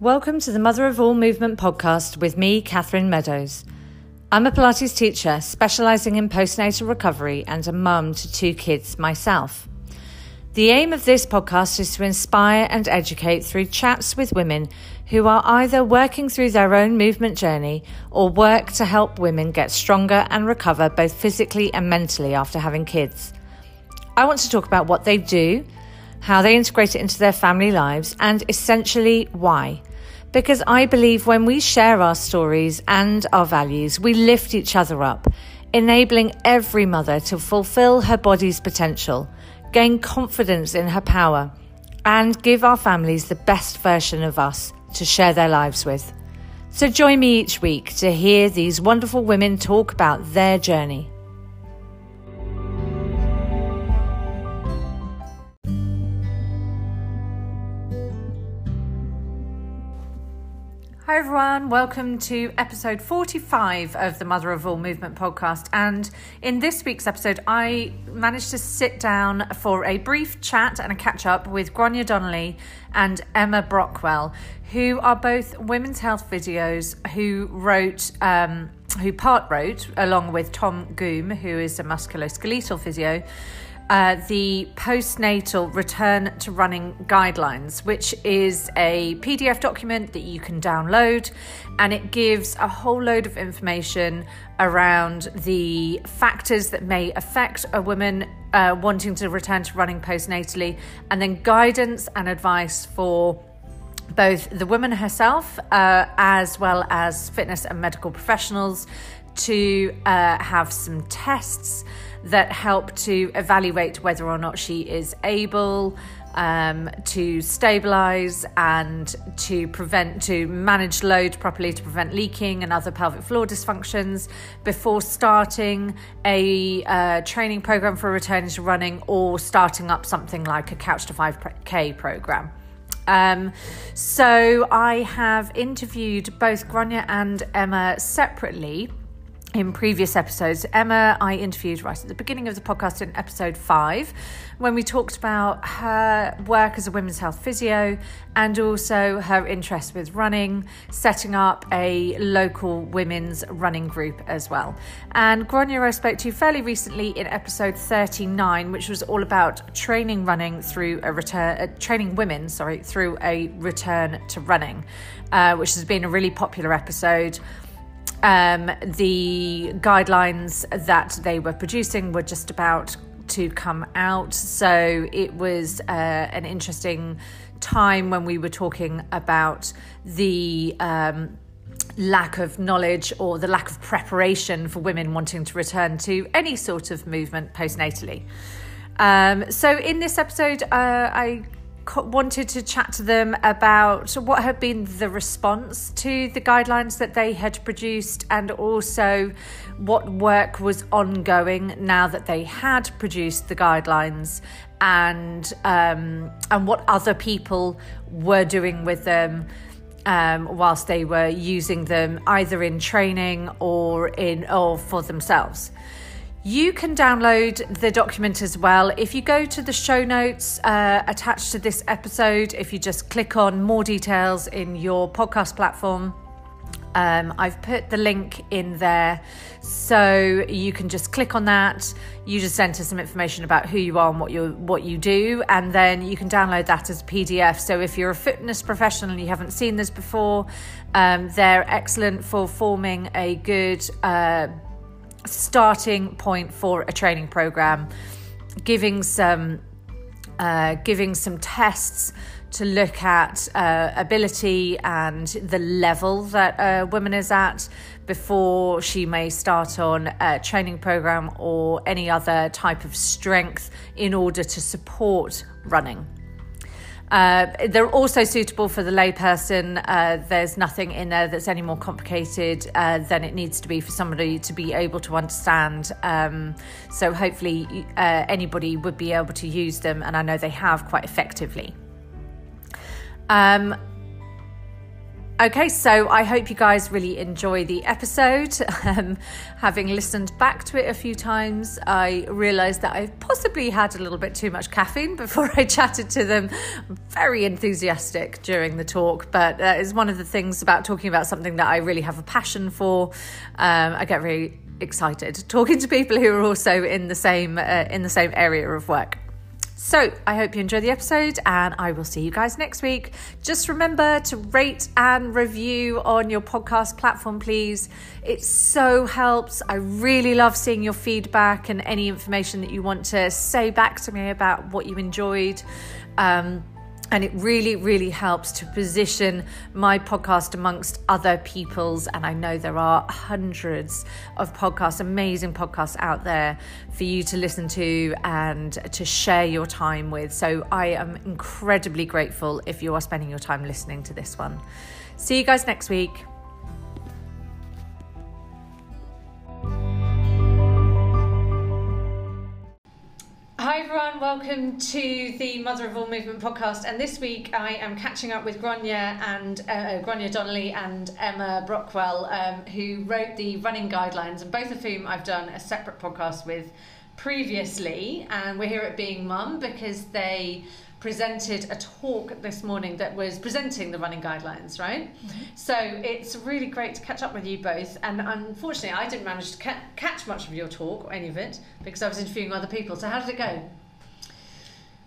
Welcome to the Mother of All Movement podcast with me, Catherine Meadows. I'm a Pilates teacher specialising in postnatal recovery and a mum to two kids myself. The aim of this podcast is to inspire and educate through chats with women who are either working through their own movement journey or work to help women get stronger and recover both physically and mentally after having kids. I want to talk about what they do, how they integrate it into their family lives, and essentially why because I believe when we share our stories and our values, we lift each other up, enabling every mother to fulfill her body's potential, gain confidence in her power, and give our families the best version of us to share their lives with. So join me each week to hear these wonderful women talk about their journey. Hi, everyone. Welcome to episode 45 of the Mother of All Movement podcast. And in this week's episode, I managed to sit down for a brief chat and a catch up with Grainne Donnelly and Emma Brockwell, who are both women's health physios who wrote. Um, who part wrote along with Tom Goom, who is a musculoskeletal physio, uh, the postnatal return to running guidelines, which is a PDF document that you can download and it gives a whole load of information around the factors that may affect a woman uh, wanting to return to running postnatally, and then guidance and advice for both the woman herself uh, as well as fitness and medical professionals to uh, have some tests that help to evaluate whether or not she is able um, to stabilize and to prevent to manage load properly to prevent leaking and other pelvic floor dysfunctions before starting a uh, training program for returning to running or starting up something like a couch to 5k program. Um, so I have interviewed both Grainne and Emma separately in previous episodes. Emma, I interviewed right at the beginning of the podcast in episode five when we talked about her work as a women's health physio and also her interest with running, setting up a local women's running group as well. And Grainne, I spoke to fairly recently in episode 39, which was all about training running through a return, uh, training women, sorry, through a return to running, uh, which has been a really popular episode. Um, the guidelines that they were producing were just about to come out. So it was uh, an interesting time when we were talking about the. Um, lack of knowledge or the lack of preparation for women wanting to return to any sort of movement postnatally. Um, so, in this episode, uh, I wanted to chat to them about what had been the response to the guidelines that they had produced and also what work was ongoing now that they had produced the guidelines and um, and what other people were doing with them um, whilst they were using them either in training or in or for themselves. You can download the document as well. If you go to the show notes uh, attached to this episode, if you just click on more details in your podcast platform, um, I've put the link in there so you can just click on that. You just enter some information about who you are and what you what you do, and then you can download that as a PDF. So if you're a fitness professional and you haven't seen this before, um, they're excellent for forming a good. Uh, starting point for a training program, giving some uh, giving some tests to look at uh, ability and the level that a woman is at before she may start on a training program or any other type of strength in order to support running. Uh, they're also suitable for the layperson. Uh, there's nothing in there that's any more complicated uh, than it needs to be for somebody to be able to understand. Um, so hopefully, uh, anybody would be able to use them, and I know they have quite effectively. Um, Okay, so I hope you guys really enjoy the episode. Um, having listened back to it a few times, I realised that I possibly had a little bit too much caffeine before I chatted to them. Very enthusiastic during the talk, but it's one of the things about talking about something that I really have a passion for. Um, I get really excited talking to people who are also in the same uh, in the same area of work. So, I hope you enjoy the episode and I will see you guys next week. Just remember to rate and review on your podcast platform, please. It so helps. I really love seeing your feedback and any information that you want to say back to me about what you enjoyed. Um, and it really, really helps to position my podcast amongst other people's. And I know there are hundreds of podcasts, amazing podcasts out there for you to listen to and to share your time with. So I am incredibly grateful if you are spending your time listening to this one. See you guys next week. Hi everyone, welcome to the Mother of All Movement podcast. And this week I am catching up with Grainne and uh, Grainne Donnelly and Emma Brockwell, um, who wrote the running guidelines, and both of whom I've done a separate podcast with previously. And we're here at Being Mum because they presented a talk this morning that was presenting the running guidelines, right? Mm-hmm. So it's really great to catch up with you both. And unfortunately, I didn't manage to ca- catch much of your talk or any of it because I was interviewing other people. So, how did it go?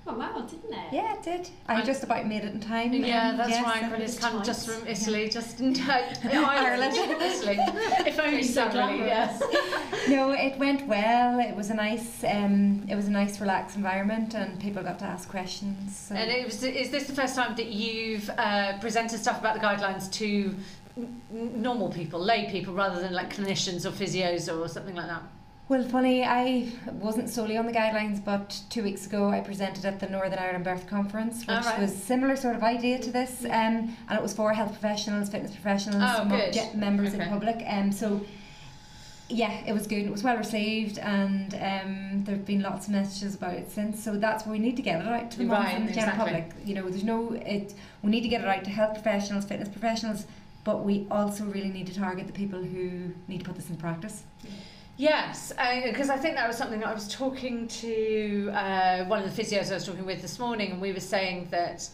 Oh wow, didn't it? Yeah, it did. I, I just about made it in time. Yeah, that's yes, right. It's come just from Italy, yeah. just in Ireland, Italy. if only so yes. no, it went well. It was a nice, um, it was a nice, relaxed environment, and people got to ask questions. So. And it was, is this the first time that you've uh, presented stuff about the guidelines to normal people, lay people, rather than like clinicians or physios or something like that? Well, funny, I wasn't solely on the guidelines, but two weeks ago I presented at the Northern Ireland Birth Conference, which right. was similar sort of idea to this, um, and it was for health professionals, fitness professionals, oh, members okay. of the public. Um, so, yeah, it was good. It was well received, and um, there have been lots of messages about it since. So that's where we need to get it out to the right, and the general exactly. public. You know, there's no it. We need to get it out to health professionals, fitness professionals, but we also really need to target the people who need to put this in practice. Yes, because uh, I think that was something I was talking to uh, one of the physios I was talking with this morning, and we were saying that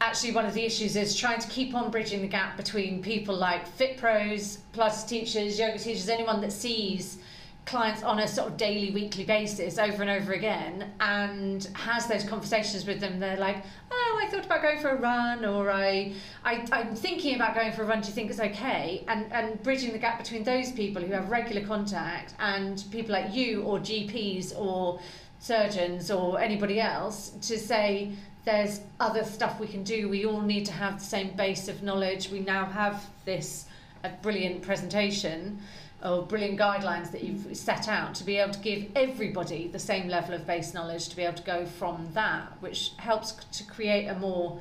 actually one of the issues is trying to keep on bridging the gap between people like fit pros, Pilates teachers, yoga teachers, anyone that sees clients on a sort of daily, weekly basis over and over again and has those conversations with them. They're like, oh, I thought about going for a run or I, I, I'm thinking about going for a run. Do you think it's okay? And, and bridging the gap between those people who have regular contact and people like you or GPs or surgeons or anybody else to say, there's other stuff we can do. We all need to have the same base of knowledge. We now have this a brilliant presentation or brilliant guidelines that you've set out to be able to give everybody the same level of base knowledge to be able to go from that, which helps to create a more,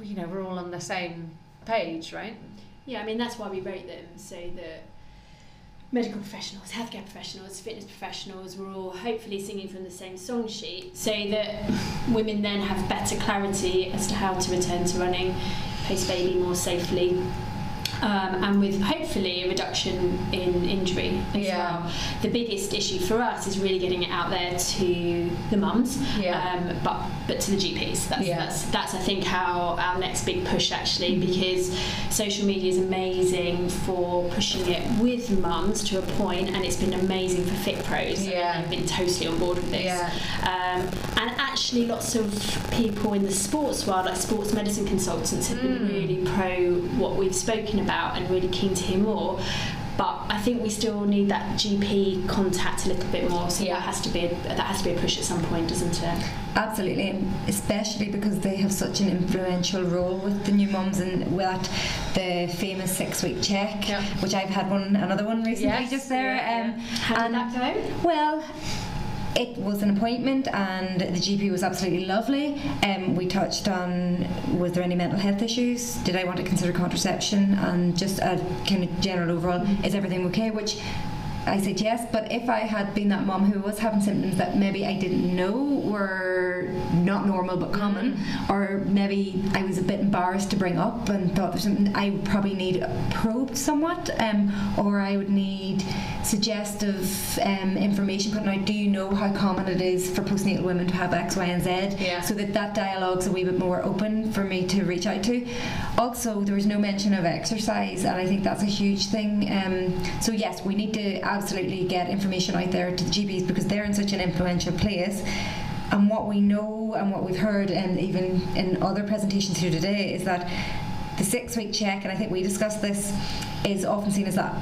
you know, we're all on the same page, right? Yeah, I mean, that's why we wrote them, so that medical professionals, healthcare professionals, fitness professionals, we're all hopefully singing from the same song sheet so that women then have better clarity as to how to return to running post baby more safely um, and with hopefully a reduction in injury as yeah. well. The biggest issue for us is really getting it out there to the mums, yeah. um, but but to the GPs. That's, yeah. that's that's I think how our next big push actually because social media is amazing for pushing it with mums to a point, and it's been amazing for fit pros. Yeah, they've been totally on board with this. Yeah. Um, and actually, lots of people in the sports world, like sports medicine consultants, have mm. been really pro what we've spoken about about and really keen to hear more. But I think we still need that GP contact a little bit more. So yeah. that has to be a, that has to be a push at some point, doesn't it? Absolutely, especially because they have such an influential role with the new mums and that the famous six week check, yeah. which I've had one another one recently yes. just there. Yeah, um, How did that go? Well it was an appointment and the GP was absolutely lovely. Um, we touched on was there any mental health issues? Did I want to consider contraception? And just a kind of general overall, is everything okay? Which I said yes, but if I had been that mom who was having symptoms that maybe I didn't know were not normal but common, Mm. or maybe I was a bit embarrassed to bring up and thought there's something I would probably need probed somewhat, um, or I would need suggestive um, information put out. Do you know how common it is for postnatal women to have X, Y, and Z? Yeah. So that that dialogue's a wee bit more open for me to reach out to. Also, there was no mention of exercise, and I think that's a huge thing. Um, so yes, we need to absolutely get information out there to the GPs because they're in such an influential place. And what we know and what we've heard, and even in other presentations here today, is that the six week check, and I think we discussed this, is often seen as that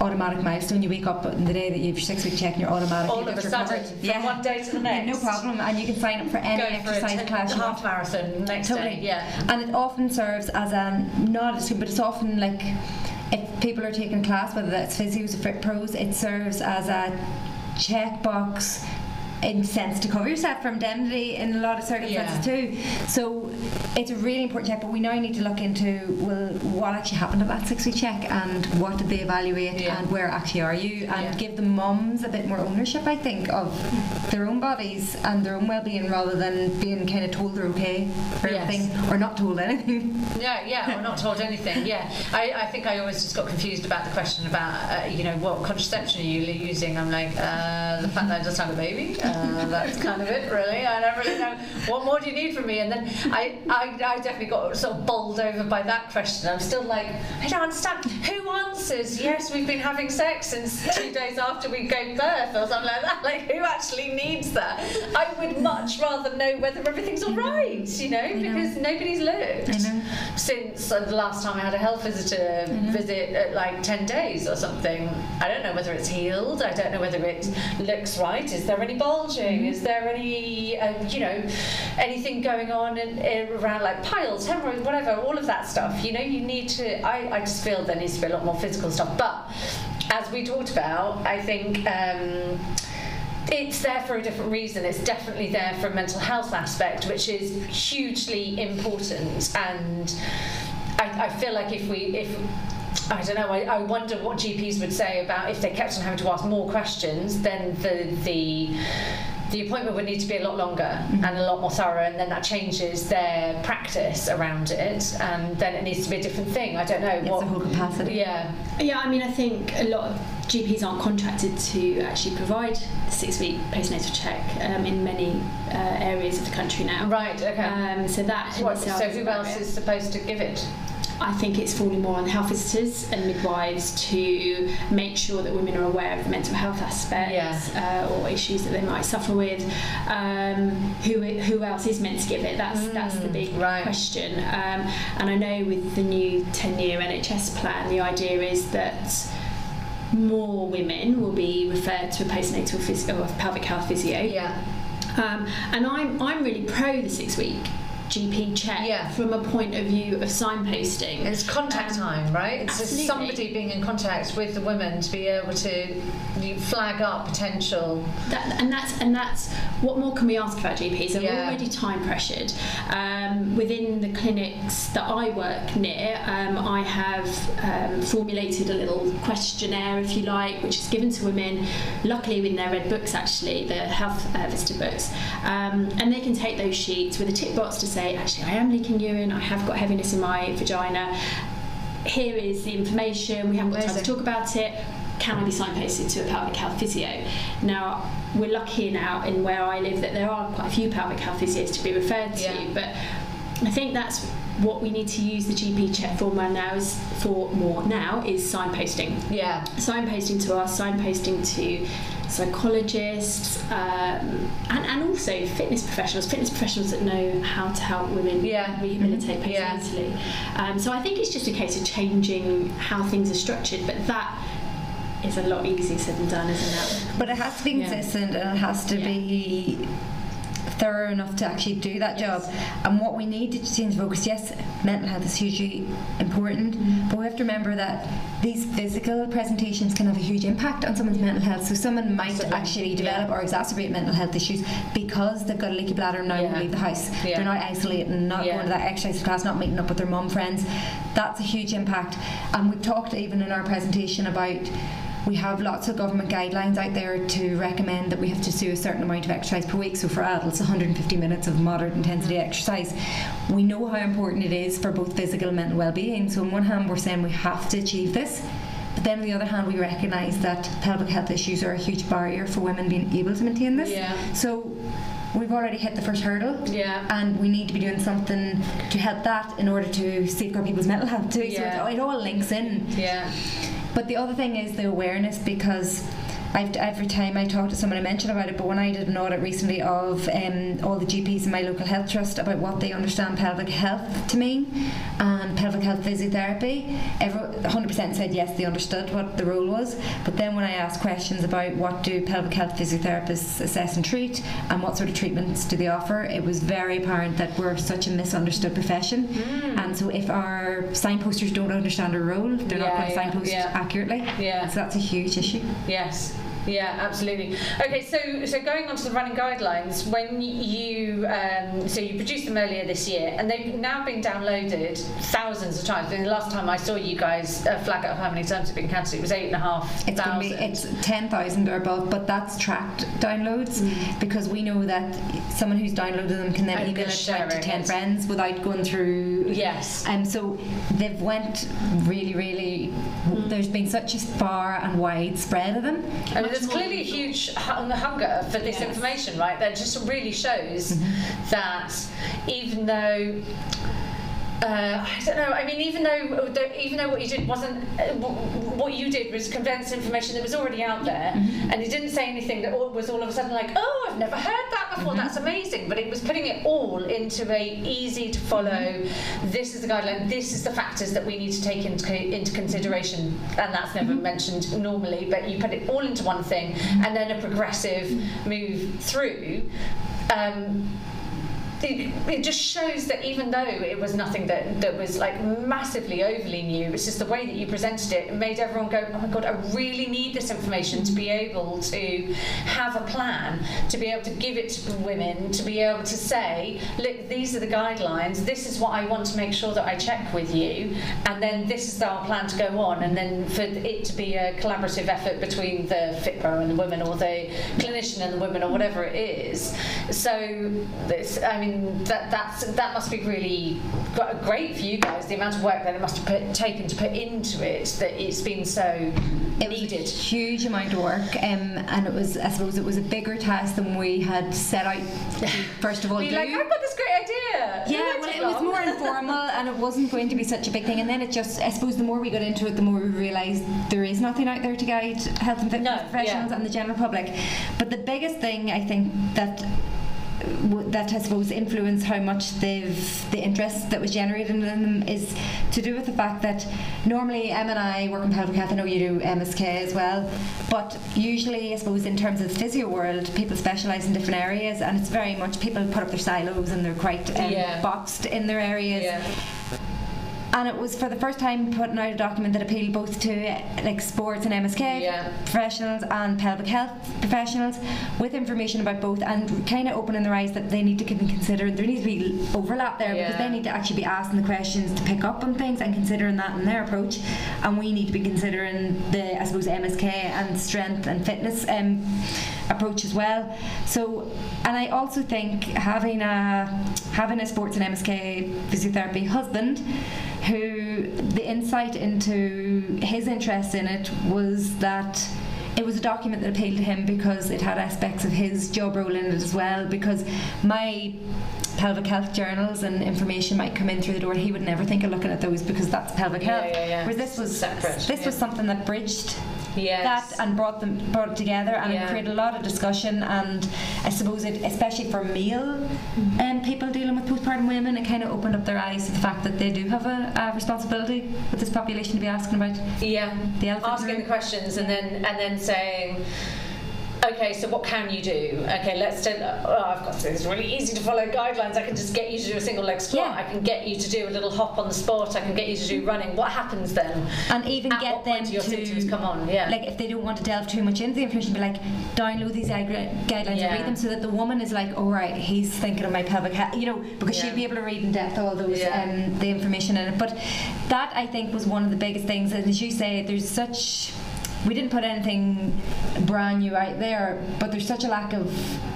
automatic milestone. You wake up in the day that you have your six week check and you're automatically All of a sudden, from one day to the Yeah, next. no problem. And you can sign up for any Go for a exercise ten- class half marathon next Totally. day. Yeah. And it often serves as a not as but it's often like if people are taking a class, whether that's physios or pros, it serves as a checkbox in sense to cover yourself from indemnity in a lot of circumstances too. So it's a really important check, but we now need to look into well what actually happened at that six week check and what did they evaluate Yeah. and where actually are you and Yeah. give the mums a bit more ownership I think of their own bodies and their own well being rather than being kind of told they're okay for Yes. everything or not told anything. Yeah, yeah, or not told anything. Yeah, I, I think I always just got confused about the question about, uh, you know, what contraception are you using? I'm like, uh, the fact that I just had a baby, uh, that's kind of it, really. I don't really know. What more do you need from me? And then I, I, I definitely got sort of bowled over by that question. I'm still like, I don't understand. Who answers, yes, we've been having sex since two days after we gave birth or something like that? Like, who actually needs that? I would much rather know whether everything's all right, you know, because nobody's looked since uh, the last time I had a health visitor visit at like 10 days or something. I don't know whether it's healed. I don't know whether it looks right. Is there any Is there any, uh, you know, anything going on in, in around like piles, hemorrhoids, whatever, all of that stuff? You know, you need to, I, I just feel there needs to be a lot more physical stuff. But as we talked about, I think. Um, it's there for a different reason. It's definitely there for a mental health aspect, which is hugely important. And I, I feel like if we, if I don't know, I, I wonder what GPs would say about if they kept on having to ask more questions, then the the the appointment would need to be a lot longer and a lot more thorough, and then that changes their practice around it, and then it needs to be a different thing. I don't know It's what. the whole capacity. Yeah, Yeah, I mean, I think a lot of GPs aren't contracted to actually provide the six-week postnatal check um, in many uh, areas of the country now. right. Okay. Um, so that What, so who else is supposed to give it? I think it's falling more on health visitors and midwives to make sure that women are aware of the mental health aspects uh, or issues that they might suffer with. Um, who who else is meant to give it? That's that's the big Mm, right. question. Um, and I know with the new 10-year NHS plan, the idea is that more women will be referred to a postnatal physio or pelvic health physio. Yeah. Um, and I'm, I'm really pro the six week GP check Yeah. from a point of view of signposting. It's contact Um, time, right? It's absolutely. somebody being in contact with the women to be able to flag up potential. That, and that's and that's what more can we ask of our GPs? They're Yeah. already time pressured. Um, within the clinics that I work near, um, I have um, formulated a little questionnaire, if you like, which is given to women. Luckily, in their red books, actually, the health uh, visitor books, um, and they can take those sheets with a tick box to say, actually, I am leaking urine. I have got heaviness in my vagina. Here is the information. We haven't got time to talk about it can I be signposted to a pelvic health physio? Now, we're lucky now in where I live that there are quite a few pelvic health physios to be referred to, Yeah. but I think that's what we need to use the GP check for more now is for more now is signposting. Yeah. Signposting to us, signposting to psychologists, um, and, and also fitness professionals, fitness professionals that know how to help women Yeah. rehabilitate Mhm. Yeah. postnatally. Um, so I think it's just a case of changing how things are structured, but that is a lot easier said than done, isn't it? But it has to be Yeah. consistent and it has to Yeah. be thorough enough to actually do that job. And what we need to change focus, yes, mental health is hugely important, Mm-hmm. but we have to remember that these physical presentations can have a huge impact on someone's mental health. So someone might Massively. actually develop or exacerbate mental health issues because they've got a leaky bladder and now Yeah. won't leave the house. Yeah. They're not isolating, not Yeah. going to that exercise class, not meeting up with their mum friends. That's a huge impact. And we've talked even in our presentation about we have lots of government guidelines out there to recommend that we have to do a certain amount of exercise per week. So for adults, 150 minutes of moderate intensity exercise. We know how important it is for both physical and mental well-being. So on one hand, we're saying we have to achieve this. But then on the other hand, we recognise that pelvic health issues are a huge barrier for women being able to maintain this. Yeah. So we've already hit the first hurdle. Yeah. And we need to be doing something to help that in order to safeguard people's mental health too. Yeah. So it, it all links in. Yeah. But the other thing is the awareness because I've, every time I talk to someone, I mention about it. But when I did an audit recently of um, all the GPs in my local health trust about what they understand pelvic health to mean and pelvic health physiotherapy, every, 100% said yes, they understood what the role was. But then when I asked questions about what do pelvic health physiotherapists assess and treat and what sort of treatments do they offer, it was very apparent that we're such a misunderstood profession. Mm. And so if our signposters don't understand our role, they're Yeah, not going to signpost yeah. accurately. Yeah. So that's a huge issue. Yes. Yeah, absolutely. Okay, so so going on to the running guidelines, when you um, so you produced them earlier this year, and they've now been downloaded thousands of times. And the last time I saw you guys uh, flag up how many times it's been cancelled, it was eight and a half It's to be it's ten thousand or above, but that's tracked downloads Mm. because we know that someone who's downloaded them can then And email it out to it. ten friends without going through. Yes. And so they've went really, really. There's been such a far and wide spread of them. I mean, there's clearly a huge hung- hunger for this Yes. information, right? That just really shows Mm-hmm. that even though. Uh, I don't know. I mean, even though the, even though what you did wasn't uh, wh- what you did was condense information that was already out there, Mm-hmm. and you didn't say anything that all, was all of a sudden like, oh, I've never heard that before. Mm-hmm. That's amazing. But it was putting it all into a easy to follow. Mm-hmm. This is the guideline. This is the factors that we need to take into into consideration, and that's Mm-hmm. never mentioned normally. But you put it all into one thing, and then a progressive move through. Um, it, it just shows that even though it was nothing that, that was like massively overly new, it's just the way that you presented it it made everyone go, oh my god, I really need this information to be able to have a plan, to be able to give it to women, to be able to say, look, these are the guidelines, this is what I want to make sure that I check with you, and then this is our plan to go on, and then for it to be a collaborative effort between the FitPro and the women, or the clinician and the women, or whatever it is. So, this, I mean, that that's that must be really great for you guys. The amount of work that it must have put, taken to put into it, that it's been so It was a needed. huge amount of work, um, and it was I suppose it was a bigger task than we had set out. First of all, You're do. like, I've got this great idea. Yeah, well, it was more informal and it wasn't going to be such a big thing. And then it just, I suppose, the more we got into it, the more we realised there is nothing out there to guide health and fitness No, professionals yeah. and the general public. But the biggest thing I think that that I suppose influenced how much they've the interest that was generated in them is to do with the fact that normally Em and I work in pelvic health. I know you do MSK as well, but usually I suppose in terms of the physio world, people specialise in different areas, and it's very much people put up their silos and they're quite um, Yeah. boxed in their areas. Yeah. And it was for the first time putting out a document that appealed both to uh, like sports and MSK Yeah. professionals and pelvic health professionals with information about both and kind of opening their eyes that they need to con- consider there needs to be overlap there because they need to actually be asking the questions to pick up on things and considering that in their approach and we need to be considering the I suppose MSK and strength and fitness um, approach as well. So and I also think having a having a sports and MSK physiotherapy husband who the insight into his interest in it was that it was a document that appealed to him because it had aspects of his job role in it as well because my pelvic health journals and information might come in through the door he would never think of looking at those because that's pelvic Yeah, health. yeah, yeah. whereas this was Separate, this was something that bridged Yes. that and brought them brought it together and Yeah. it created a lot of discussion and I suppose it especially for male um, people dealing with postpartum women it kind of opened up their eyes to the fact that they do have a, a responsibility with this population to be asking about Yeah. the Asking the questions and then and then saying, okay, so what can you do? Okay, let's do. Oh, I've got this really easy to follow guidelines. I can just get you to do a single leg squat. Yeah. I can get you to do a little hop on the sport. I can get you to do running. What happens then? and even At get them your to symptoms come on? Yeah. like if they don't want to delve too much into the information be like download these gui- guidelines Yeah. and read them so that the woman is like all right he's thinking of my pelvic health you know because Yeah. she'd be able to read in depth all those um, the information in it but that I think was one of the biggest things and as you say there's such we didn't put anything brand new out there, but there's such a lack of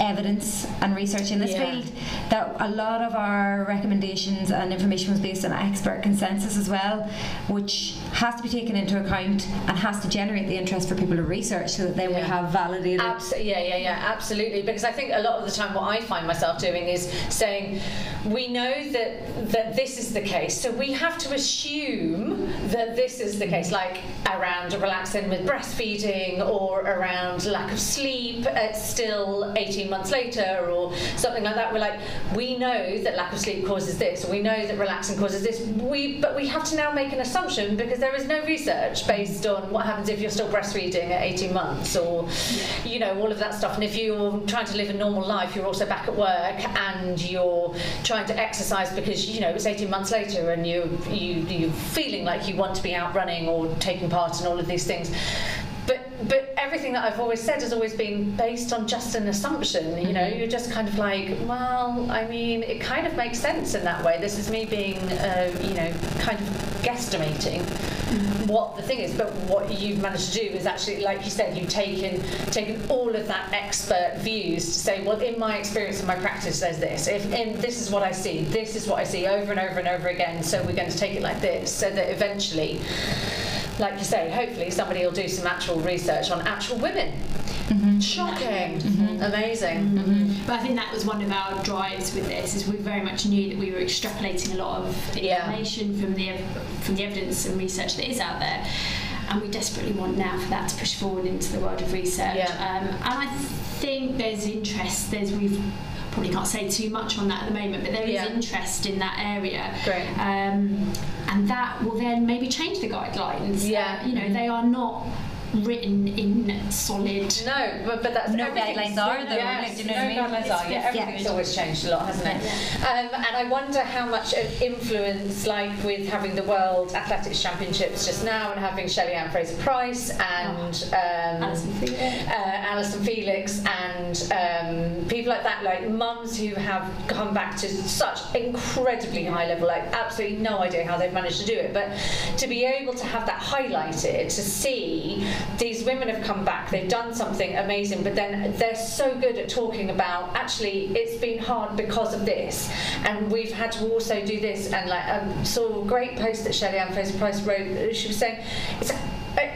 evidence and research in this Yeah. field that a lot of our recommendations and information was based on expert consensus as well, which has to be taken into account and has to generate the interest for people to research so that then we Yeah. have validated. Abs- yeah, yeah, yeah, absolutely. Because I think a lot of the time, what I find myself doing is saying, we know that that this is the case, so we have to assume that this is the case, like around relaxin with breastfeeding or around lack of sleep. It's still 18 months later, or something like that. We're like, we know that lack of sleep causes this, we know that relaxin causes this. We, but we have to now make an assumption because there is no research based on what happens if you're still breastfeeding at 18 months, or you know all of that stuff. And if you're trying to live a normal life, you're also back at work and you're trying to exercise because you know it's 18 months later and you you you're feeling like you want to be out running or taking part in all of these things. But but everything that I've always said has always been based on just an assumption. You know, you're just kind of like, well, I mean, it kind of makes sense in that way. This is me being, uh, you know, kind of guesstimating what the thing is. But what you've managed to do is actually, like you said, you've taken taken all of that expert views to say, well, in my experience and my practice, there's this. If in this is what I see, this is what I see over and over and over again. So we're going to take it like this, so that eventually like you say, hopefully somebody will do some actual research on actual women. Mm-hmm. Shocking, mm-hmm. amazing. Mm-hmm. But I think that was one of our drives with this, is we very much knew that we were extrapolating a lot of Yeah. information from the from the evidence and research that is out there, and we desperately want now for that to push forward into the world of research. Yeah. Um, and I think there's interest. There's we've probably can't say too much on that at the moment, but there is Yeah. interest in that area. Great. Um, and that will then maybe change the guidelines. Yeah. Uh, you know, they are not written in solid No, but, but that's No everything's- guidelines are, though, Yeah, like, you know no what I mean? guidelines It's are. Yeah, everything's years. always changed a lot, hasn't it? Um, and I wonder how much of influence, like with having the World Athletics Championships just now and having Shelly-Ann Fraser-Pryce and um, Allyson Felix. uh, Allyson Felix and um, people like that, like mums who have come back to such incredibly high level, like absolutely no idea how they've managed to do it. But to be able to have that highlighted, to see these women have come back, they've done something amazing, but then they're so good at talking about actually it's been hard because of this, and we've had to also do this. And like I saw a great post that Shelly-Ann Fraser-Pryce wrote. She was saying it's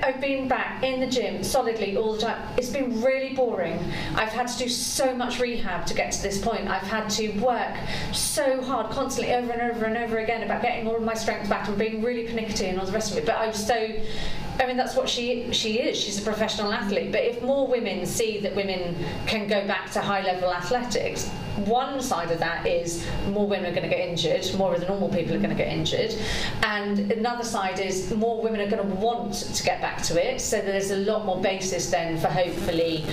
I've been back in the gym solidly all the time. It's been really boring. I've had to do so much rehab to get to this point. I've had to work so hard, constantly, over and over and over again, about getting all of my strength back and being really pernickety and all the rest of it. But I was so. I mean, that's what she she is. She's a professional athlete. But if more women see that women can go back to high level athletics, one side of that is more women are going to get injured, more of the normal people are going to get injured, and another side is more women are going to want to get back to it. So there's a lot more basis then for hopefully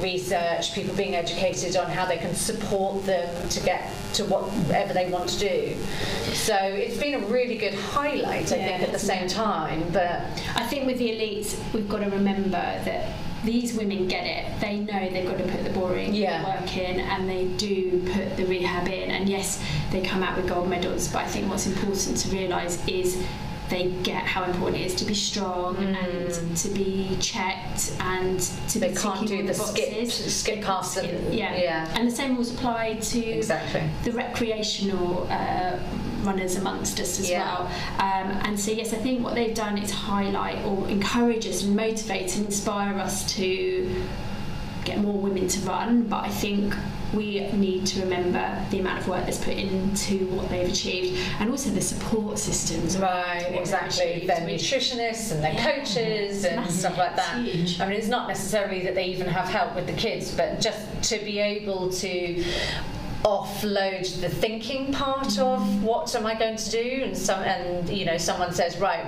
research, people being educated on how they can support them to get to whatever they want to do. So it's been a really good highlight, I Yeah, think, at the same time. But I think with the elites, we've got to remember that these women get it. They know they've got to put the boring Yeah. work in, and they do put the rehab in. And yes, they come out with gold medals. But I think what's important to realise is they get how important it is to be strong and to be checked and to Mm. They be can't do the the skip- skip past them. Yeah. Yeah. And the same rules apply to exactly. the recreational uh, runners amongst us as Yeah. well. Um, and so, yes, I think what they've done is highlight or encourage us and motivate and inspire us to get more women to run. But I think we need to remember the amount of work that's put into what they've achieved and also the support systems. Right, exactly. Their nutritionists and their Yeah. coaches and Massive. stuff like that. Huge. I mean, it's not necessarily that they even have help with the kids, but just to be able to offload the thinking part of what am I going to do and some and you know someone says right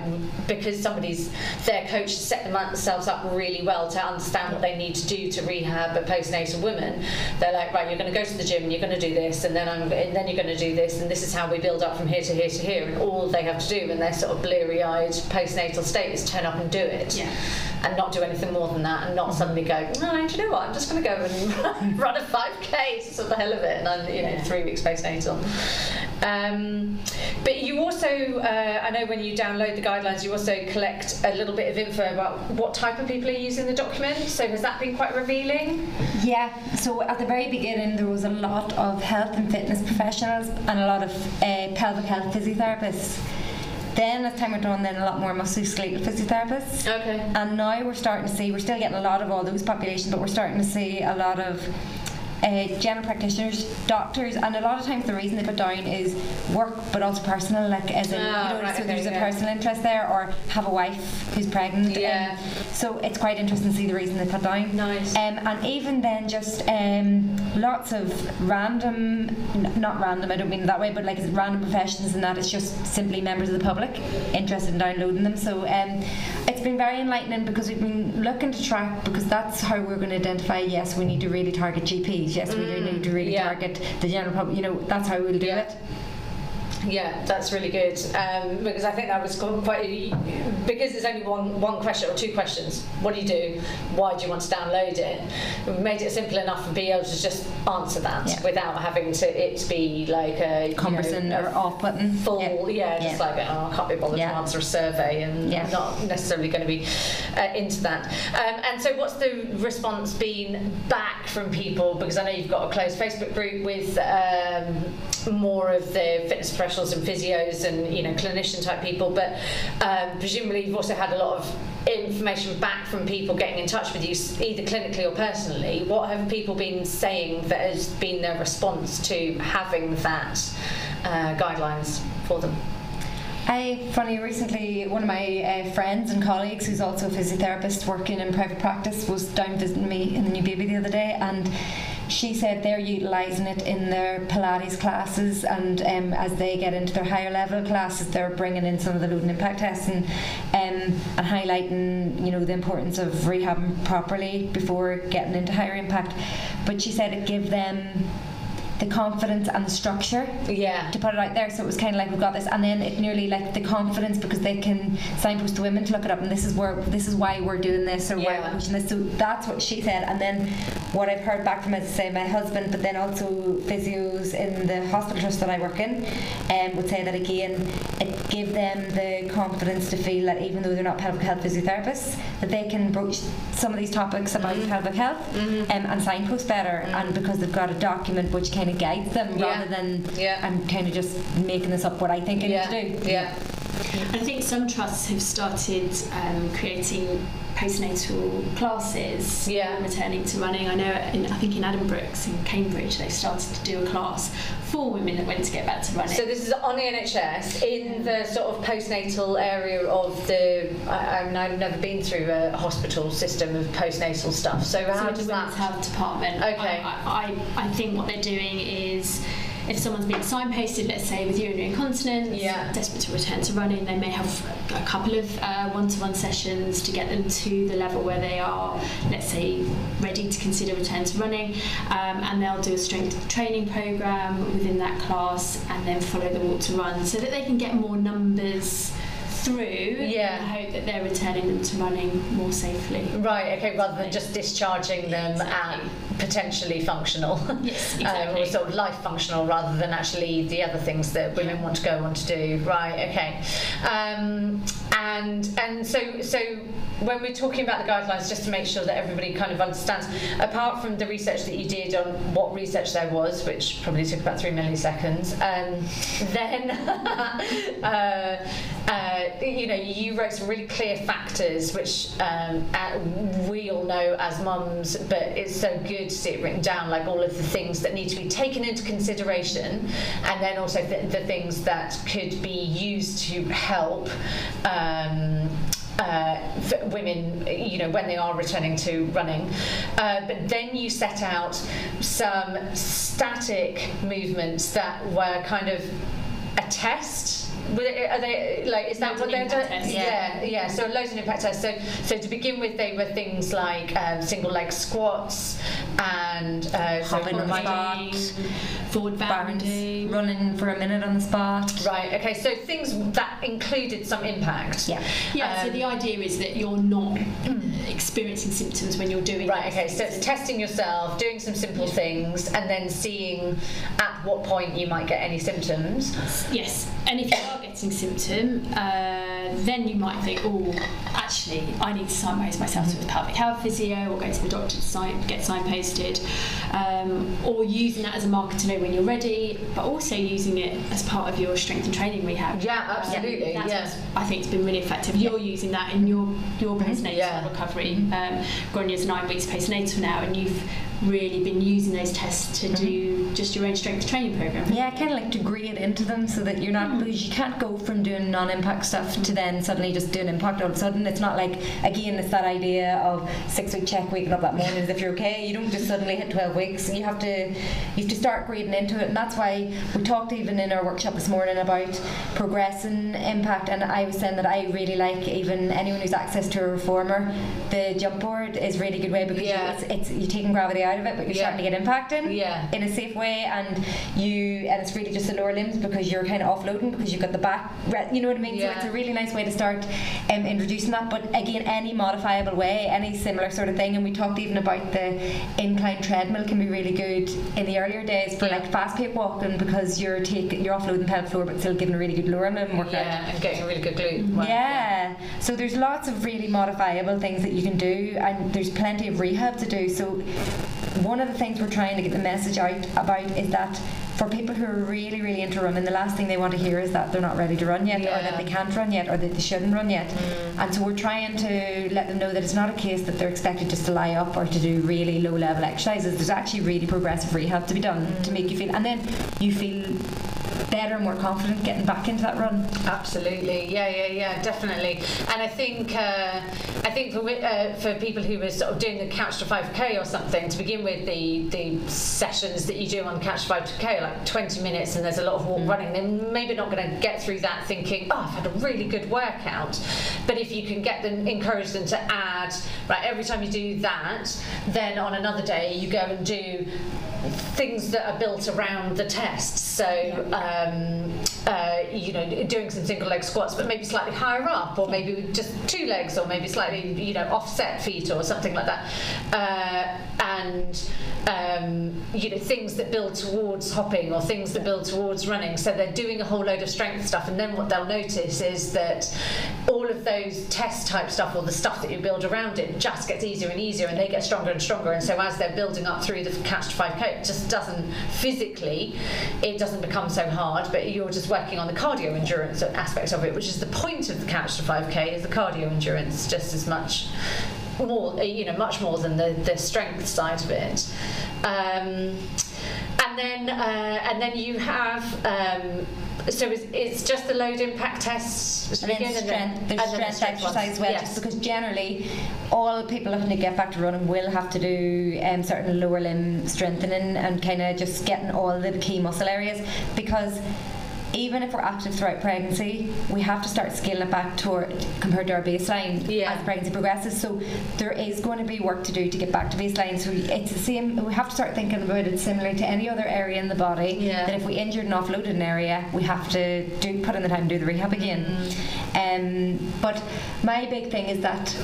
because somebody's their coach set themselves up really well to understand what they need to do to rehab a postnatal woman they're like right you're going to go to the gym and you're going to do this and then I'm and then you're going to do this and this is how we build up from here to here to here and all they have to do in their sort of bleary-eyed postnatal state is turn up and do it Yeah. and not do anything more than that, and not suddenly go, no, do you know what? I'm just going to go and run a 5k for the hell of it, and I'm you know three weeks postnatal. Um, but you also, uh, I know when you download the guidelines, you also collect a little bit of info about what type of people are using the document. So has that been quite revealing? Yeah. So at the very beginning, there was a lot of health and fitness professionals and a lot of uh, pelvic health physiotherapists. Then, as time went on, then a lot more musculoskeletal physiotherapists. Okay. And now we're starting to see, we're still getting a lot of all those populations, but we're starting to see a lot of uh, general practitioners, doctors, and a lot of times the reason they put down is work, but also personal, like as in, Oh, you know, right, so okay, there's a personal interest there, or have a wife who's pregnant. Yeah. Um, so it's quite interesting to see the reason they put down. Nice. Um, and even then, just um, lots of random, n- not random, I don't mean that way, but like random professions and that it's just simply members of the public interested in downloading them. So um, it's been very enlightening because we've been looking to track because that's how we're going to identify. Yes, we need to really target GPs. Yes, we do need to really Mm, yeah. target the general public. You know, that's how we'll do Yeah. it. Yeah, that's really good um, because I think that was quite because there's only one one question or two questions. What do you do? Why do you want to download it? We've made it simple enough for be able to just answer that Yeah. without having to it be like a you know, Cumbersome or off-putting. full yeah, Yeah. just like oh, I can't be bothered Yeah. to answer a survey and Yeah. I'm not necessarily going to be uh, into that um, and so what's the response been back from people because I know you've got a closed Facebook group with um, more of the fitness professionals and physios and you know clinician type people but um, presumably you've also had a lot of information back from people getting in touch with you either clinically or personally. What have people been saying that has been their response to having that uh, guidelines for them? I funny recently one of my uh, friends and colleagues who's also a physiotherapist working in private practice was down visiting me in the new baby the other day and she said they're utilising it in their Pilates classes and um, as they get into their higher level classes they're bringing in some of the load and impact testing um, and highlighting you know the importance of rehabbing properly before getting into higher impact. But she said it gave them the confidence and the structure yeah to put it out there. So it was kind of like we've got this, and then it nearly like the confidence because they can signpost to women to look it up, and this is where this is why we're doing this or why we're pushing this. So that's what she said, and then what I've heard back from, as I say, my husband, but then also physios in the hospital trust that I work in, um, would say that again, it gave them the confidence to feel that even though they're not pelvic health physiotherapists, that they can broach some of these topics about Mm-hmm. pelvic health um, and signpost better, and because they've got a document which kind of guides them Yeah. rather than Yeah. I'm kind of just making this up what I think I yeah need to do. yeah I think some trusts have started um, creating postnatal classes Yeah. returning to running. I know, in, I think in Addenbrooke's in Cambridge, they've started to do a class for women that want to get back to running. So this is on the NHS in the sort of postnatal area of the. I, I mean, I've never been through a hospital system of postnatal stuff. So So how the does that? Health Department. Okay. I, I, I think what they're doing is if someone's been signposted, let's say with urinary incontinence, Yeah. desperate to return to running, they may have a couple of uh, one-to-one sessions to get them to the level where they are, let's say, ready to consider return to running, um, and they'll do a strength training program within that class, and then follow the walk to run, so that they can get more numbers through. Yeah. In the hope that they're returning them to running more safely. Right. Okay. Rather than just discharging them Exactly. at potentially functional. Yes, Um, exactly. or sort of life functional rather than actually the other things that women Yeah. want to go on to do. Right. Okay. Um, and and so so when we're talking about the guidelines, just to make sure that everybody kind of understands, apart from the research that you did on what research there was, which probably took about three milliseconds, um, then uh, uh, you know you wrote some really clear factors, which um, uh, we all know as mums, but it's so good to see it written down, like all of the things that need to be taken into consideration, and then also the, the things that could be used to help. Um, uh, women, you know, when they are returning to running. Uh, but then you set out some static movements that were kind of a test. Were Are they like? Is that what they're doing? tests. Yeah, yeah. So loads of impact tests. So, so to begin with, they were things like um, single leg squats, and uh, so Hopping on the spot. forward Bounce, bounding. running for a minute on the spot. Right. Okay. So things that included some impact. Yeah. Yeah, so Um, the idea is that you're not experiencing symptoms when you're doing Right, those okay, so it's testing yourself, doing some simple things, and then seeing at what point you might get any symptoms. Yes, and if you are getting symptom, uh, then you might think, oh, actually, I need to signpost myself to a pelvic health physio or go to the doctor to sign, get signposted, um, or using that as a marker to know when you're ready, but also using it as part of your strength and training rehab. Yeah, Um, absolutely, that's yeah. I think it's been really effective. You're using that in your your postnatal Yeah. recovery. Um, Grainne's nine weeks postnatal now, and you've really been using those tests to mm-hmm. do just your own strength training program. Yeah, I kind of like to grade into them so that you're not mm. because you can't go from doing non-impact stuff to then suddenly just doing impact all of a sudden. It's not like again, it's that idea of six week check, waking up that morning if you're okay. You don't just suddenly hit twelve weeks. You have to you have to start grading into it, and that's why we talked even in our workshop this morning about progressing impact. And I was saying that I really like even anyone who's access to a reformer, the jump board is really good way because Yeah. you, it's, it's you're taking gravity out of it, but you're Yeah. starting to get impact in Yeah. in a safe way and you and it's really just the lower limbs because you're kind of offloading because you've got the back you know what I mean Yeah. so it's a really nice way to start um, introducing that but again any modifiable way any similar sort of thing and we talked even about the incline treadmill can be really good in the earlier days for like fast paced walking because you're taking you're offloading the pelvic floor but still giving a really good lower limb workout Yeah, and getting a really good glute. work. yeah. So there's lots of really modifiable things that you can do, and there's plenty of rehab to do. So one of the things we're trying to get the message out about is that for people who are really, really into running, the last thing they want to hear is that they're not ready to run yet, or that they can't run yet, or that they shouldn't run yet. Mm. And so we're trying to let them know that it's not a case that they're expected just to lie up or to do really low level exercises. There's actually really progressive rehab to be done to mm. make you feel, and then you feel better, and more confident getting back into that run. Absolutely, yeah, yeah, yeah, definitely. And I think, uh, I think for uh, for people who were sort of doing the Couch to 5k or something, to begin with, the the sessions that you do on Couch to 5k, like 20 minutes, and there's a lot of walk running. They're maybe not going to get through that thinking, oh, I've had a really good workout. But if you can get them, encourage them to add, right, every time you do that, then on another day you go and do things that are built around the tests. So, um, uh, you know, doing some single leg squats, but maybe slightly higher up, or maybe just two legs, or maybe slightly, you know, offset feet, or something like that. Uh, and um, you know, things that build towards hopping, or things that build towards running. So they're doing a whole load of strength stuff, and then what they'll notice is that all of those test type stuff, or the stuff that you build around it, just gets easier and easier, and they get stronger and stronger. And so as they're building up through the Couch to 5k, it just doesn't physically, it doesn't become so hard, but you're just working on the cardio endurance aspect of it, which is the point of the Couch to 5k, is the cardio endurance just as much more, you know, much more than the, the strength side of it. Um, and then, uh, and then you have. Um, so it's, it's just the load impact tests And then strength, there's and then the strength ones. exercise well, Yes. just because generally all people looking to get back to running will have to do um, certain lower limb strengthening and kind of just getting all the key muscle areas because even if we're active throughout pregnancy, we have to start scaling it back toward compared to our baseline Yeah. as pregnancy progresses. So there is going to be work to do to get back to baseline. So it's the same. We have to start thinking about it similar to any other area in the body. Yeah. That if we injured and offloaded an area, we have to do put in the time to do the rehab again. Um, but my big thing is that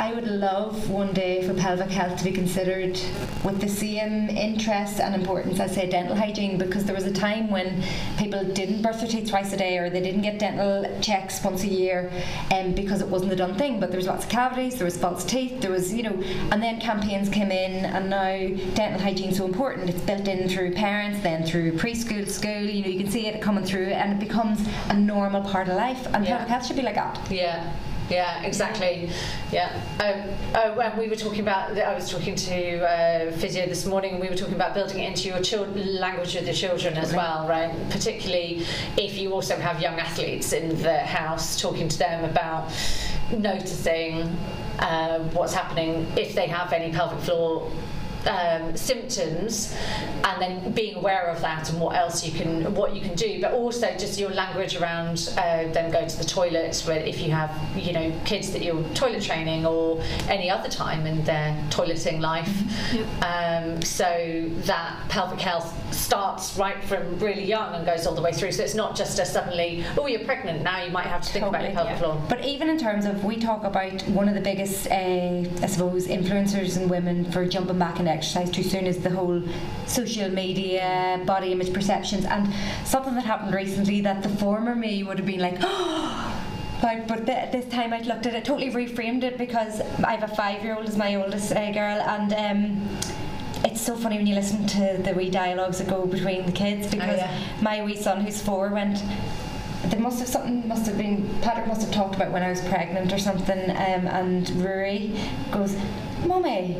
I would love one day for pelvic health to be considered with the same interest and importance as say dental hygiene because there was a time when people didn't brush their teeth twice a day or they didn't get dental checks once a year um, because it wasn't the done thing but there was lots of cavities there was false teeth there was you know and then campaigns came in and now dental hygiene is so important. It's built in through parents then through preschool school you know you can see it coming through and it becomes a normal part of life and Yeah. pelvic health should be like that. Yeah, yeah, exactly. Yeah. Um, oh, when we were talking about, I was talking to uh, physio this morning, and we were talking about building it into your chil- language with the children as well, right? Particularly if you also have young athletes in the house, talking to them about noticing uh, what's happening if they have any pelvic floor um, symptoms and then being aware of that and what else you can what you can do but also just your language around uh, them going to the toilet where if you have you know kids that you're toilet training or any other time in their toileting life Mm-hmm. um, so that pelvic health starts right from really young and goes all the way through so it's not just a suddenly oh you're pregnant now you might have to think about your pelvic yeah. floor But even in terms of, we talk about one of the biggest, uh, I suppose, influencers in women for jumping back into exercise too soon is the whole social media, body image perceptions, and something that happened recently that the former me would have been like, Like, but th- this time I looked at it, totally reframed it because I have a five-year-old as my oldest uh, girl, and um, it's so funny when you listen to the wee dialogues that go between the kids because yeah. my wee son, who's four, went. There must have something must have been Patrick must have talked about when I was pregnant or something, um, and Rory goes, "Mummy,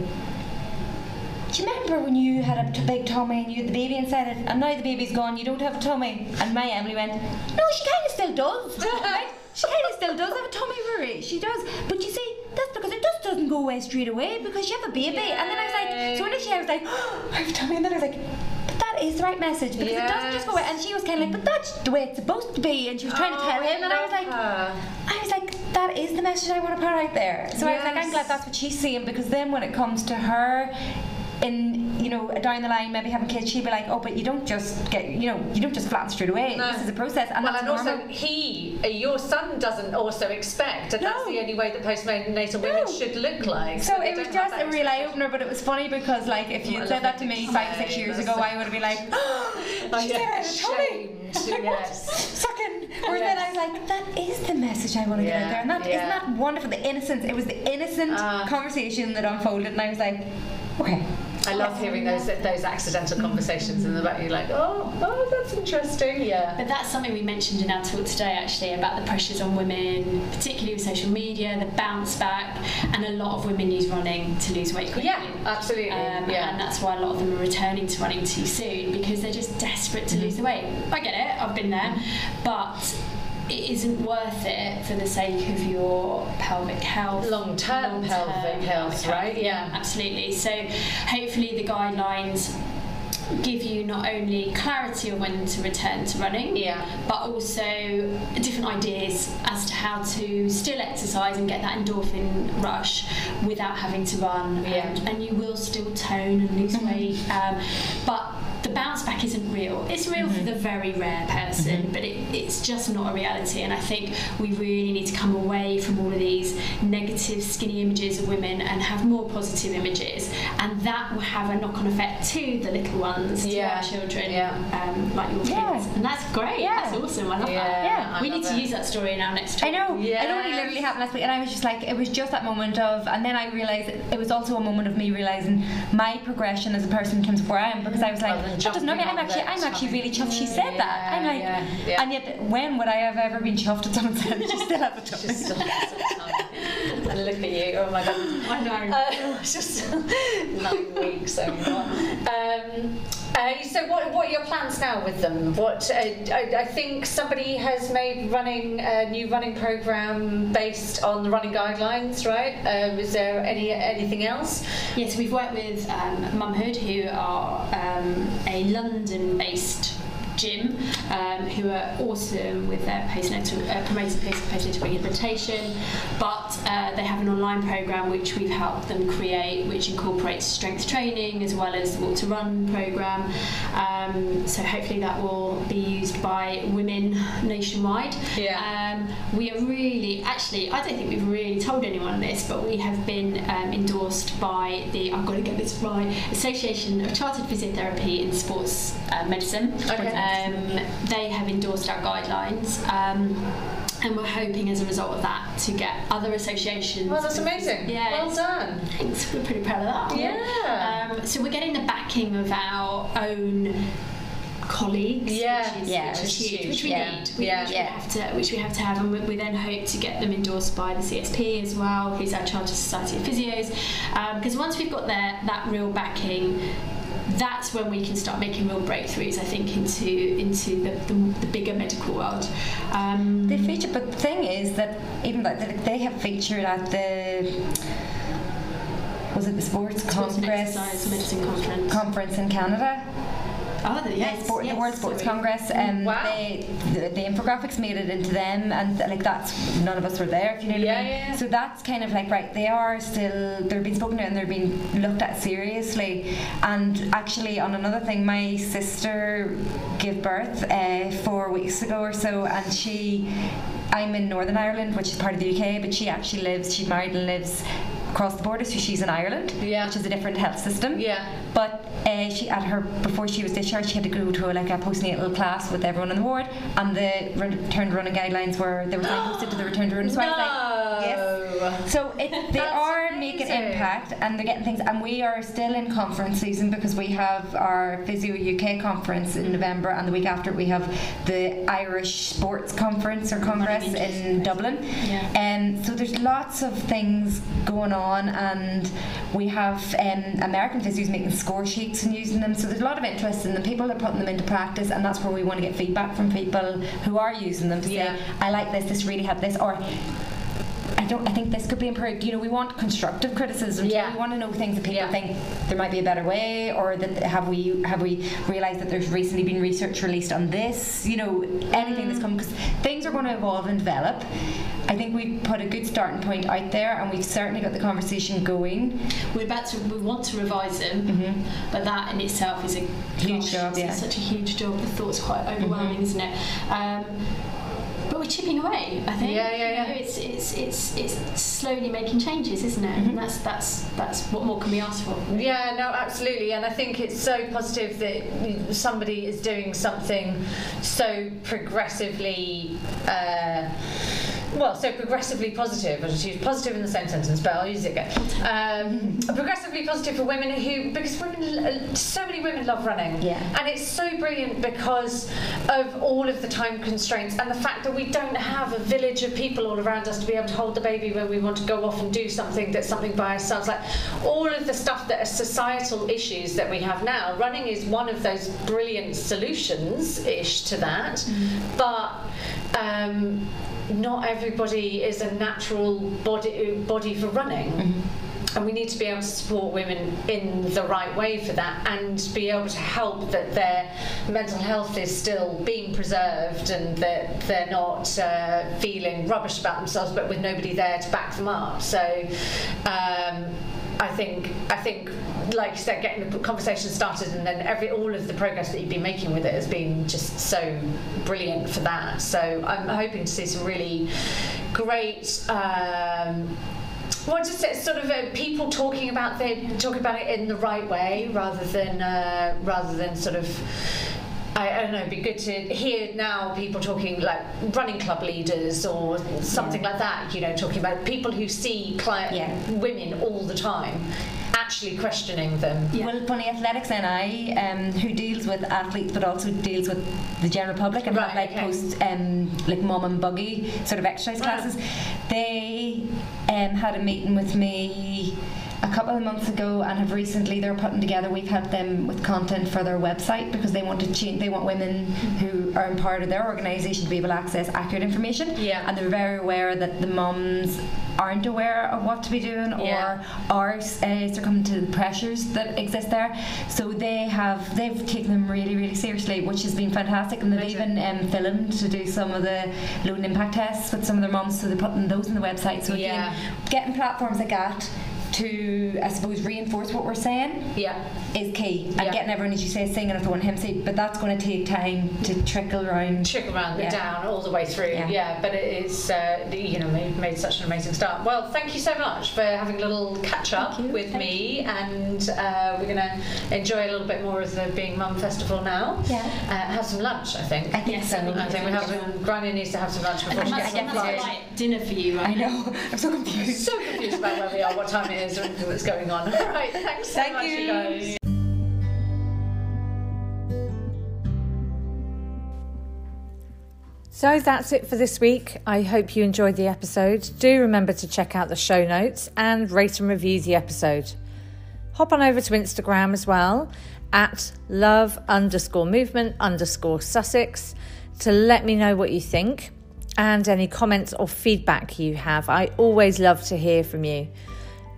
do you remember when you had a t- big tummy and you had the baby inside it, and now the baby's gone, you don't have a tummy?" And my Emily went, "No, she kind of still does. right? She kind of still does have a tummy, Rory. She does, but you see, that's because it just doesn't go away straight away because you have a baby." And then I was like, so initially I was like, oh, "I have a tummy," and then I was like. But that is the right message because it doesn't just go away. And she was kind of like, "But that's the way it's supposed to be," and she was trying to tell oh, him, and I was like, I was like, that is the message I want to put out there. So I was like, I'm glad that's what she's seeing because then when it comes to her, in you know down the line maybe having kids, she'd be like, oh, but you don't just get you know you don't just flatten straight away. No. This is a process, and well, that's and also he, uh, your son, doesn't also expect, and that's the only way that postnatal women No. should look like. So they it was just a real eye opener, but it was funny because like if you love said that to me five six years ago, so- I would have been like, Oh, she said I had a tummy. Shamed, Like, what? yes. Sucking. Whereas then I was like, that is the message I want to get out there, and that yeah. not that wonderful. The innocence. It was the innocent Ah. conversation that unfolded, and I was like, okay. I love hearing those those accidental conversations in the back. You're like, oh, oh, that's interesting. Yeah. But that's something we mentioned in our talk today, actually, about the pressures on women, particularly with social media, the bounce back, and a lot of women use running to lose weight quickly. Yeah, absolutely. Um, yeah. And that's why a lot of them are returning to running too soon because they're just desperate to lose the weight. I get it, I've been there, but it isn't worth it for the sake of your pelvic health. Long-term long-term pelvic health, right? Yeah. Absolutely. So hopefully the guidelines give you not only clarity on when to return to running, Yeah. but also different ideas as to how to still exercise and get that endorphin rush without having to run. Yeah. And, and you will still tone and lose weight. Um, but the bounce back isn't real. It's real for the very rare person, but it, it's just not a reality. And I think we really need to come away from all of these negative, skinny images of women and have more positive images. And that will have a knock on effect to the little ones, Yeah. to our children, Yeah. um, like your kids. Yeah. And that's great. Yeah. That's awesome. I love Yeah, that. Yeah, we I need to it. use that story in our next talk. I know. Yes. It only literally happened last week, and I was just like, it was just that moment of, and then I realised it was also a moment of me realising my progression as a person in terms of where I am, because I was like, Rather than that doesn't know me. I'm actually, I'm actually really chuffed. She said that. I'm like, Yeah, yeah. and yet, when would I have ever been chuffed at someone said she still has a tummy? Just still has some time. And look at you. Oh my god. I know. Uh, it's just nine weeks so far. Um, uh, so what, what are your plans now with them? What uh, I, I think somebody has made running a new running program based on the running guidelines, right? Um, is there any anything else? Yes, we've worked with um, Mumhood, who are um, a London-based gym, um, who are awesome with their postnatal, uh, promoting post- postnatal rehabilitation. But uh, they have an online program which we've helped them create, which incorporates strength training as well as the Walk to Run program. Um, so hopefully that will be used by women nationwide. Yeah. Um, we are really, actually, I don't think we've really told anyone this, but we have been um, endorsed by the, I've got to get this right, Association of Chartered Physiotherapy in Sports uh, Medicine. Okay. Um, they have endorsed our guidelines. Um, and we're hoping as a result of that to get other associations. Well, that's amazing. Yeah, Well done. Thanks, we're pretty proud of that. Yeah. Um, so we're getting the backing of our own colleagues, Yeah. which is, Yeah, which is huge, huge. which we Yeah. need, we, Yeah. which, Yeah. we have to, which we have to have, and we, we then hope to get them endorsed by the CSP as well, who's our Charter Society of Physios, because once we've got their that real backing. That's when we can start making real breakthroughs, I think, into into the, the, the bigger medical world. Um, They feature, but the thing is that even though they- have featured at the was it the Sports, Sports Congress Conference. conference in Canada. Oh, the, yes, Sport, yes, the World Sports sorry. Congress. Um, Wow. they, the, the infographics made it into them, and like that's none of us were there. If you know what Yeah, I mean. yeah, yeah. So that's kind of like right. They are still they're being spoken to and they're being looked at seriously. And actually, on another thing, my sister gave birth uh, four weeks ago or so, and she. I'm in Northern Ireland, which is part of the UK, but she actually lives. She's married and lives across the border, so she's in Ireland, Yeah. which is a different health system. Yeah. But uh, she at her before she was discharged, she had to go to a, like a postnatal class with everyone in the ward, and the return to running guidelines were they were posted to the return to running. So I was like, yes. So it, they are making impact and they're getting things, and we are still in conference season because we have our Physio UK conference in November, and the week after we have the Irish Sports Conference or Congress in. Dublin. Yeah. Um, so there's lots of things going on, and we have um, American physios making score sheets and using them. So there's a lot of interest in them. People are putting them into practice, and that's where we want to get feedback from people who are using them to Yeah. say, "I like this. This really helped this," or I don't. I think this could be improved. You know, we want constructive criticism. Yeah. We want to know things that people Yeah. think there might be a better way, or that have we have we realised that there's recently been research released on this. You know, anything that's come because things are going to evolve and develop. I think we put a good starting point out there, and we've certainly got the conversation going. We're about to, we want to revise them, Mhm. but that in itself is a Mm-hmm. Huge gosh, job, yeah. it's such a huge job. The thought's quite overwhelming, isn't it? Um, we're chipping away. I think. Yeah, yeah, You know, yeah. it's it's it's it's slowly making changes, isn't it? Mm-hmm. And that's that's that's what more can we ask for? Yeah, no, absolutely, and I think it's so positive that somebody is doing something so progressively. Uh, well, so progressively positive. I just use positive in the same sentence, but I'll use it again. Um, progressively positive for women who, because women, so many women love running, Yeah. and it's so brilliant because of all of the time constraints and the fact that we don't have a village of people all around us to be able to hold the baby when we want to go off and do something that's something by ourselves. Like all of the stuff that are societal issues that we have now, running is one of those brilliant solutions ish to that. But um, not everybody is a natural body body for running. And we need to be able to support women in the right way for that and be able to help that their mental health is still being preserved and that they're not uh, feeling rubbish about themselves but with nobody there to back them up. So um, I think I think like you said, getting the conversation started and then every all of the progress that you've been making with it has been just so brilliant for that. So I'm hoping to see some really great um, well, just sort of uh, people talking about the talking about it in the right way, rather than uh, rather than sort of. I, I don't know. It'd be good to hear now people talking like running club leaders or something like that. You know, talking about people who see client Yeah. women all the time, actually questioning them. Yeah. Well, Pony Athletics NI, um, who deals with athletes but also deals with the general public and Right, have like okay. post um, like mom and buggy sort of exercise Wow. classes. They um, had a meeting with me a couple of months ago and have recently they're putting together we've helped them with content for their website because they want to change they want women who are in part of their organisation to be able to access accurate information Yeah. and they're very aware that the mums aren't aware of what to be doing or Yeah. are uh, succumbing to the pressures that exist there. So they have they've taken them really really seriously, which has been fantastic. And they've even um, filmed to do some of the load and impact tests with some of their moms. So they're putting those on the website. So Yeah. again, getting platforms like that to I suppose reinforce what we're saying Yeah. is key. And Yeah. getting everyone, as you say, singing at the one hymn sheet, but that's going to take time to trickle around. trickle around Yeah. down all the way through. Yeah. Yeah, but it is, uh, you know, made, made such an amazing start. Well, thank you so much for having a little catch up with Thank me, and uh, we're going to enjoy a little bit more of the Being Mum Festival now. Yeah. Uh, have some lunch, I think. I think Yes, so. I think I think we have. Grainne needs to have some lunch before And she gets on the a flight. dinner for you, right? I know. I'm so confused. So confused about where we are, what time it is, or anything that's going on. All right, thanks so Thank much, you. you guys. So that's it for this week. I hope you enjoyed the episode. Do remember to check out the show notes and rate and review the episode. Hop on over to Instagram as well at love underscore movement underscore Sussex to let me know what you think and any comments or feedback you have. I always love to hear from you.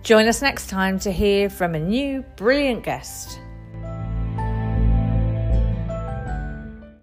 Join us next time to hear from a new brilliant guest.